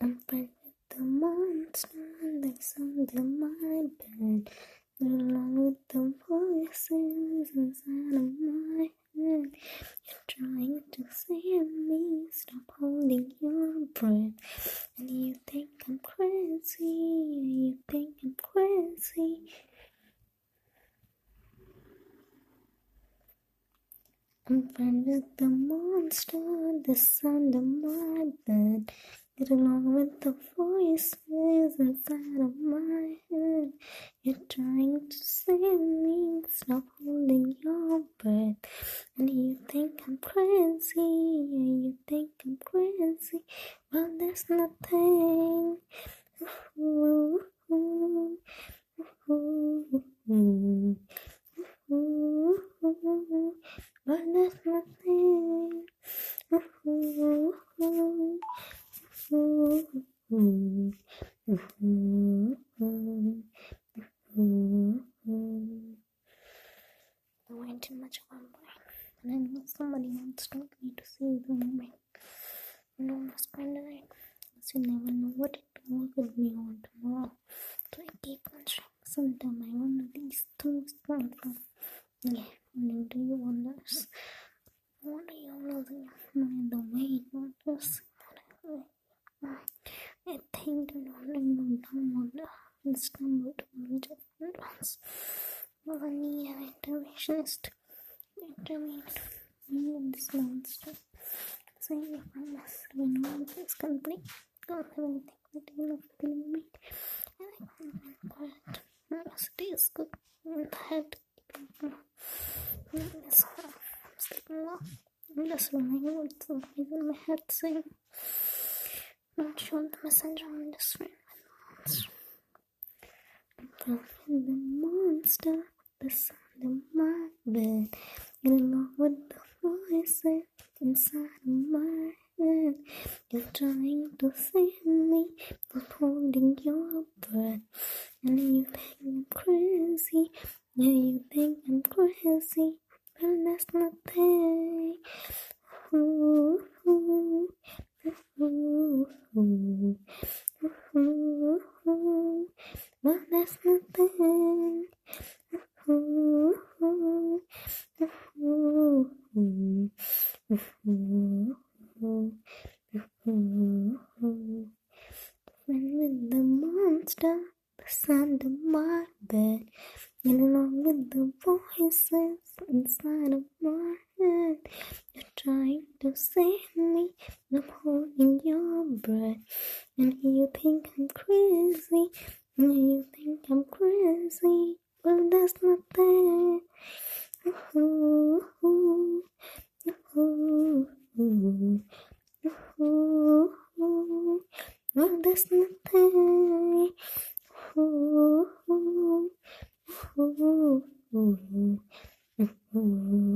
I'm friends with the monster that's under my bed. Along with the voices inside of my head. You're trying to save me, stop holding your breath. And you think I'm crazy, you think I'm crazy. I'm friends with the monster that's under my bed. Get along with the voices inside of my head. You're trying to save me, stop holding your breath. And you think I'm crazy, yeah, you think I'm crazy. Well, there's nothing. But there's nothing. Ooh. I too much of brain, and I know somebody wants to talk me to see the. And I'm just going to like, you never know what it what could be on tomorrow. So I keep on trying. Sometime I wonder these things come from. Yeah, and do you wonders? What do you the mind the way you just The knowing the wonder and stumbled on different ones. One year interventionist intervened and this monster. Saying when all this complete, don't have anything but enough feeling me. And I can't quiet. University is good. And had to keep Yes, I'm sleeping well. I'm just wondering what's the reason my head saying. Not sure the messenger on the screen I'm from the monster that's under my bed. Get along with the voices inside of my head. You're trying to save me but holding your breath. And you think I'm crazy. Yeah, you think I'm crazy. But that's nothing. Ooh, ooh, ooh, ooh, ooh, ooh. But that's nothing. Ooh. Friend with the monster that's under my bed. And along with the voices inside of my head, you're trying to save me. I'm holding your breath, and you think I'm crazy. You think I'm crazy. Well, that's nothing. Ooh, ooh, ooh, ooh. Well, that's nothing. Ooh, ooh, ooh, ooh, ooh, ooh.